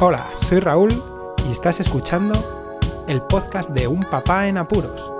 Hola, soy Raúl y estás escuchando el podcast de Un Papá en Apuros.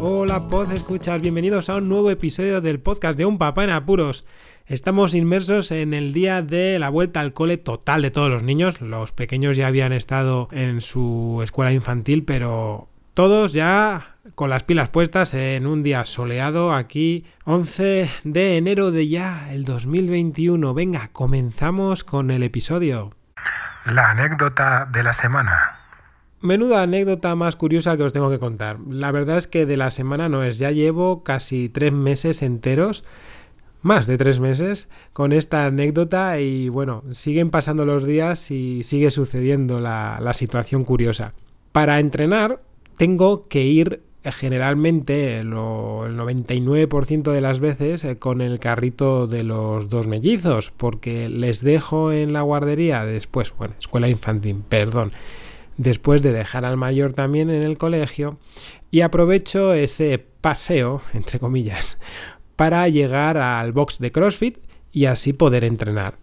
Hola, pod escuchas, bienvenidos a un nuevo episodio del podcast de Un Papá en Apuros. Estamos inmersos en el día de la vuelta al cole total de todos los niños. Los pequeños ya habían estado en su escuela infantil, pero todos ya con las pilas puestas en un día soleado aquí, 11 de enero de ya el 2021. Venga, comenzamos con el episodio. La anécdota de la semana. Menuda anécdota más curiosa que os tengo que contar. La verdad es que de la semana no es, ya llevo casi tres meses enteros, más de tres meses, con esta anécdota y bueno, siguen pasando los días y sigue sucediendo la, la situación curiosa. Para entrenar tengo que ir generalmente lo, el 99% de las veces eh, con el carrito de los dos mellizos porque les dejo en la guardería después, bueno, escuela infantil, perdón, después de dejar al mayor también en el colegio y aprovecho ese paseo, entre comillas, para llegar al box de CrossFit y así poder entrenar.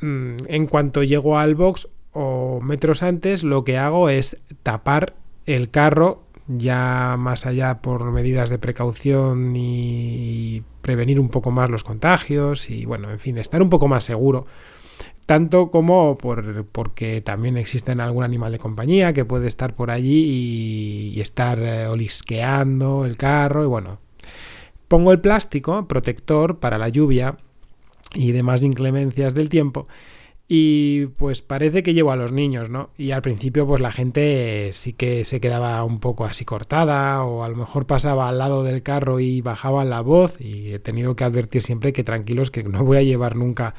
Mm, en cuanto llego al box o metros antes, lo que hago es tapar el carro ya más allá por medidas de precaución y prevenir un poco más los contagios y bueno, en fin, estar un poco más seguro. Tanto como por, porque también existen algún animal de compañía que puede estar por allí y, y estar eh, olisqueando el carro y bueno. Pongo el plástico protector para la lluvia y demás inclemencias del tiempo y pues parece que llevo a los niños, ¿no? Y al principio pues la gente sí que se quedaba un poco así cortada o a lo mejor pasaba al lado del carro y bajaba la voz y he tenido que advertir siempre que tranquilos que no voy a llevar nunca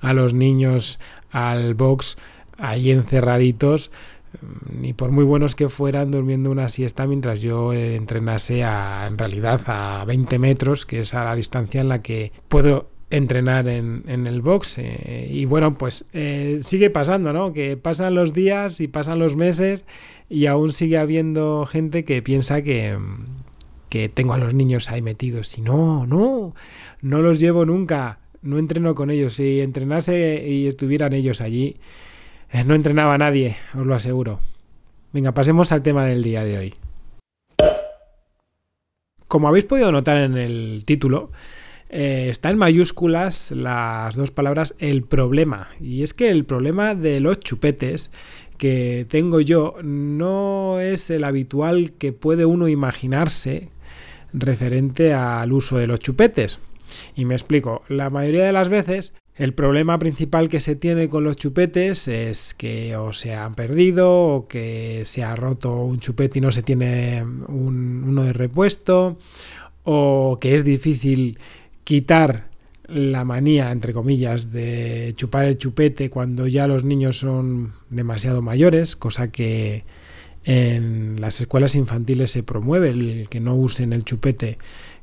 a los niños al box ahí encerraditos ni por muy buenos que fueran durmiendo una siesta mientras yo entrenase a, en realidad a 20 metros, que es a la distancia en la que puedo entrenar en, en el box. Eh, y bueno, pues eh, sigue pasando, ¿no? Que pasan los días y pasan los meses y aún sigue habiendo gente que piensa que, que tengo a los niños ahí metidos. Y no, no, no los llevo nunca. No entreno con ellos. Si entrenase y estuvieran ellos allí, eh, no entrenaba a nadie, os lo aseguro. Venga, pasemos al tema del día de hoy. Como habéis podido notar en el título, eh, está en mayúsculas las dos palabras el problema. Y es que el problema de los chupetes que tengo yo no es el habitual que puede uno imaginarse referente al uso de los chupetes. Y me explico, la mayoría de las veces el problema principal que se tiene con los chupetes es que o se han perdido o que se ha roto un chupete y no se tiene un, uno de repuesto o que es difícil quitar la manía, entre comillas, de chupar el chupete cuando ya los niños son demasiado mayores, cosa que en las escuelas infantiles se promueve el que no usen el chupete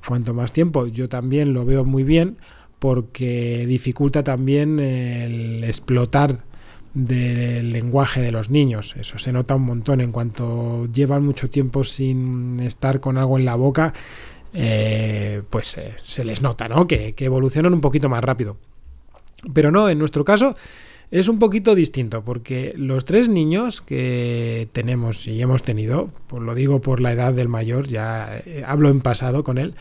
cuanto más tiempo. Yo también lo veo muy bien porque dificulta también el explotar del lenguaje de los niños. Eso se nota un montón. En cuanto llevan mucho tiempo sin estar con algo en la boca, eh, pues eh, se les nota, ¿no? Que, que, evolucionan un poquito más rápido. Pero no, en nuestro caso es un poquito distinto, porque los tres niños que tenemos y hemos tenido, pues lo digo por la edad del mayor, ya eh, hablo en pasado con él,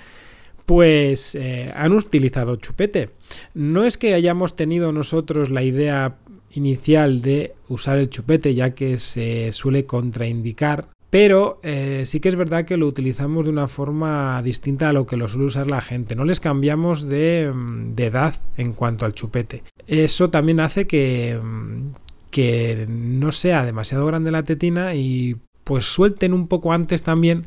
pues han utilizado chupete. No es que hayamos tenido nosotros la idea inicial de usar el chupete, ya que se suele contraindicar pero eh, sí que es verdad que lo utilizamos de una forma distinta a lo que lo suele usar la gente. No les cambiamos de, mm, edad en cuanto al chupete. Eso también hace que, mm, que no sea demasiado grande la tetina y pues suelten un poco antes también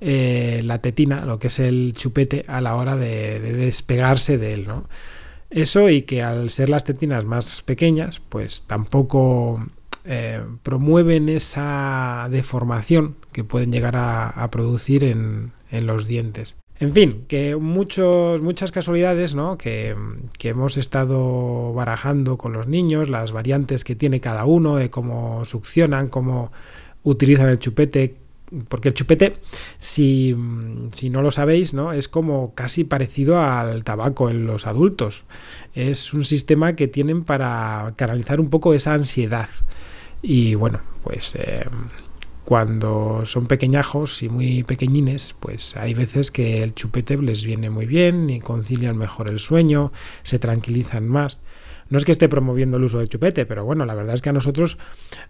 eh, la tetina, lo que es el chupete, a la hora de, de despegarse de él, ¿no? Eso y que al ser las tetinas más pequeñas, pues tampoco eh, promueven esa deformación que pueden llegar a, producir en, en, los dientes. En fin, que muchos, muchas casualidades ¿no? que, que, hemos estado barajando con los niños, las variantes que tiene cada uno, de cómo succionan, cómo utilizan el chupete, porque el chupete, si, si, no lo sabéis, ¿no? es como casi parecido al tabaco en los adultos. Es un sistema que tienen para canalizar un poco esa ansiedad. Y bueno, pues eh, cuando son pequeñajos y muy pequeñines, pues hay veces que el chupete les viene muy bien y concilian mejor el sueño, se tranquilizan más. No es que esté promoviendo el uso del chupete, pero bueno, la verdad es que a nosotros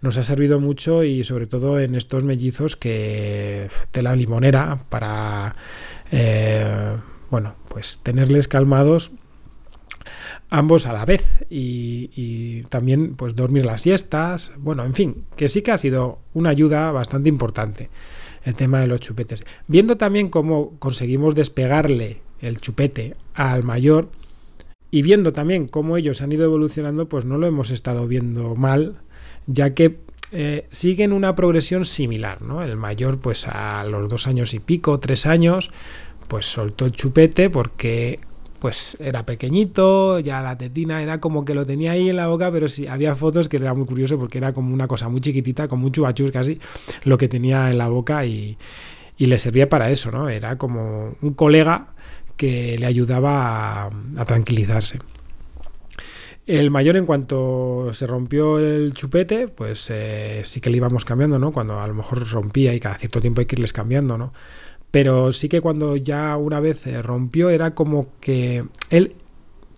nos ha servido mucho y sobre todo en estos mellizos que de la limonera para, eh, bueno, pues tenerles calmados ambos a la vez y, también pues dormir las siestas, bueno, en fin, que sí que ha sido una ayuda bastante importante el tema de los chupetes. Viendo también cómo conseguimos despegarle el chupete al mayor, y viendo también cómo ellos han ido evolucionando, pues no lo hemos estado viendo mal, ya que eh, siguen una progresión similar, ¿no? El mayor, pues a los dos años y pico, tres años, pues soltó el chupete porque pues era pequeñito, ya la tetina era como que lo tenía ahí en la boca, pero sí, había fotos que era muy curioso porque era como una cosa muy chiquitita, como un chubachus casi, lo que tenía en la boca y, y le servía para eso, ¿no? Era como un colega que le ayudaba a, tranquilizarse. El mayor, en cuanto se rompió el chupete, pues eh, sí que le íbamos cambiando, ¿no? Cuando a lo mejor rompía y cada cierto tiempo hay que irles cambiando, ¿no? Pero sí que cuando ya una vez se rompió era como que él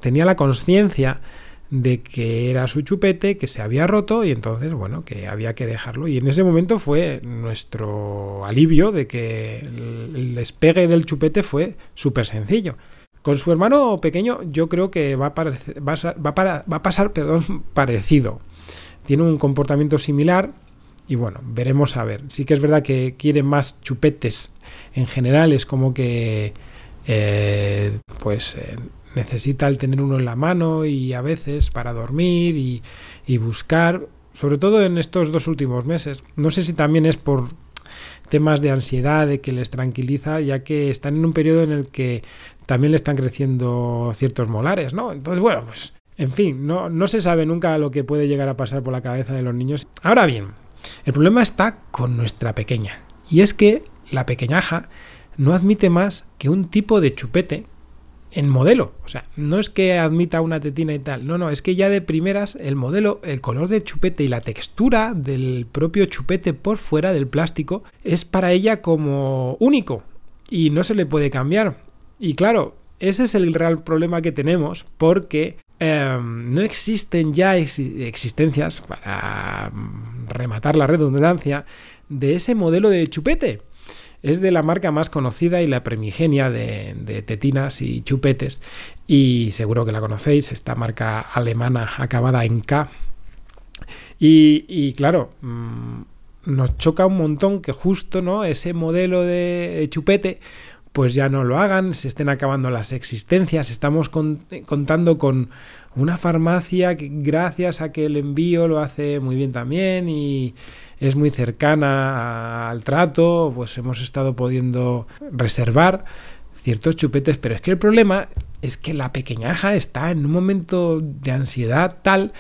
tenía la conciencia de que era su chupete, que se había roto y entonces, bueno, que había que dejarlo. Y en ese momento fue nuestro alivio de que el despegue del chupete fue súper sencillo. Con su hermano pequeño yo creo que va a, va va a pasar perdón, parecido. Tiene un comportamiento similar y bueno, veremos a ver. Sí que es verdad que quiere más chupetes en general, es como que eh, pues eh, necesita el tener uno en la mano y a veces para dormir y, buscar, sobre todo en estos dos últimos meses. No sé si también es por temas de ansiedad, de que les tranquiliza, ya que están en un periodo en el que también le están creciendo ciertos molares, ¿no? Entonces, bueno, pues, en fin, no, no se sabe nunca lo que puede llegar a pasar por la cabeza de los niños. Ahora bien, el problema está con nuestra pequeña, y es que la pequeñaja no admite más que un tipo de chupete en modelo. O sea, no es que admita una tetina y tal. No, no, es que ya de primeras el modelo, el color del chupete y la textura del propio chupete por fuera del plástico es para ella como único y no se le puede cambiar. Y claro, ese es el real problema que tenemos porque em, no existen ya existencias para rematar la redundancia de ese modelo de chupete es de la marca más conocida y la primigenia de, tetinas y chupetes. Y seguro que la conocéis, esta marca alemana acabada en K. Y, claro, mm, nos choca un montón que justo ¿no? ese modelo de chupete pues ya no lo hagan, se estén acabando las existencias. Estamos contando con una farmacia que gracias a que el envío lo hace muy bien también y es muy cercana al trato, pues hemos estado pudiendo reservar ciertos chupetes, pero es que el problema es que la pequeñaja está en un momento de ansiedad tal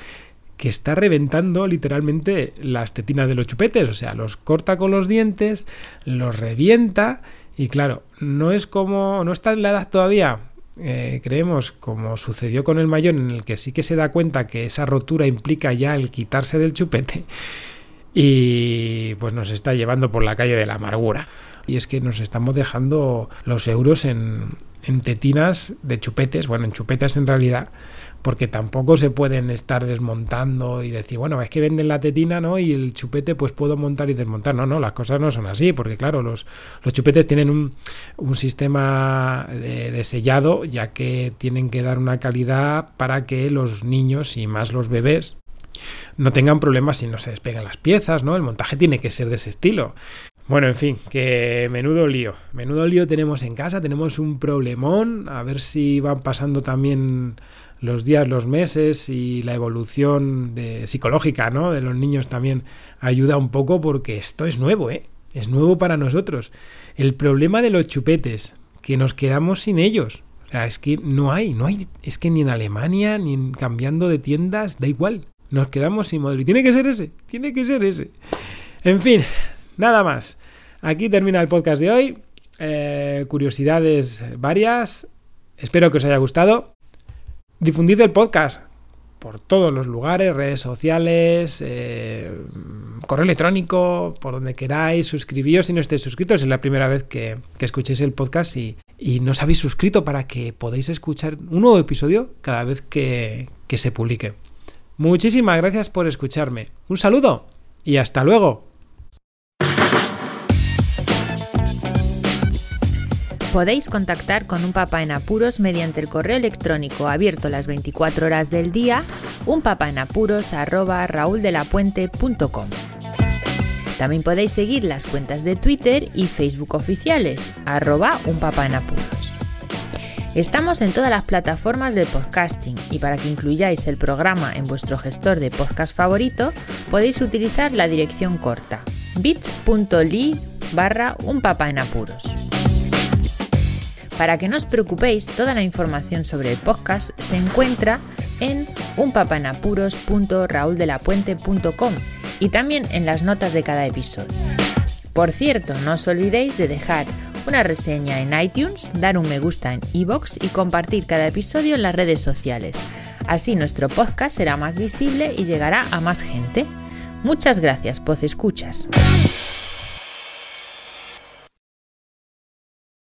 que está reventando literalmente las tetinas de los chupetes, o sea, los corta con los dientes, los revienta y claro, no es como, no está en la edad todavía, eh, creemos, como sucedió con el mayor, en el que sí que se da cuenta que esa rotura implica ya el quitarse del chupete y pues nos está llevando por la calle de la amargura. Y es que nos estamos dejando los euros en, en tetinas de chupetes, bueno, en chupetas en realidad, porque tampoco se pueden estar desmontando y decir, bueno, es que venden la tetina, ¿no? Y el chupete pues puedo montar y desmontar. No, no, las cosas no son así, porque claro, los, los chupetes tienen un, un sistema de, de, sellado, ya que tienen que dar una calidad para que los niños y más los bebés no tengan problemas si no se despegan las piezas, ¿no? El montaje tiene que ser de ese estilo. Bueno, en fin, que menudo lío. Menudo lío tenemos en casa, tenemos un problemón, a ver si van pasando también los días, los meses y la evolución psicológica, ¿no? De los niños también ayuda un poco porque esto es nuevo, ¿eh? Es nuevo para nosotros. El problema de los chupetes, que nos quedamos sin ellos. O sea, es que no hay, no hay, es que ni en Alemania, ni cambiando de tiendas, da igual. Nos quedamos sin modelo. Y tiene que ser ese, tiene que ser ese. En fin, nada más. Aquí termina el podcast de hoy. Eh, curiosidades varias. Espero que os haya gustado. Difundid el podcast por todos los lugares, redes sociales, eh, correo electrónico, por donde queráis, suscribíos si no estáis suscritos, es la primera vez que, escuchéis el podcast y, y, no os habéis suscrito para que podáis escuchar un nuevo episodio cada vez que, que se publique. Muchísimas gracias por escucharme. Un saludo y hasta luego. Podéis contactar con un papá en apuros mediante el correo electrónico abierto las 24 horas del día, unpapaenapuros@rauldelapuente.com. También podéis seguir las cuentas de Twitter y Facebook oficiales, arroba. Estamos en todas las plataformas de podcasting y para que incluyáis el programa en vuestro gestor de podcast favorito podéis utilizar la dirección corta bit.ly barra un en apuros. Para que no os preocupéis, toda la información sobre el podcast se encuentra en unpapaenapuros.rauldelapuente.com y también en las notas de cada episodio. Por cierto, no os olvidéis de dejar una reseña en iTunes, dar un me gusta en iBox y compartir cada episodio en las redes sociales. Así nuestro podcast será más visible y llegará a más gente. Muchas gracias, Poz Escuchas.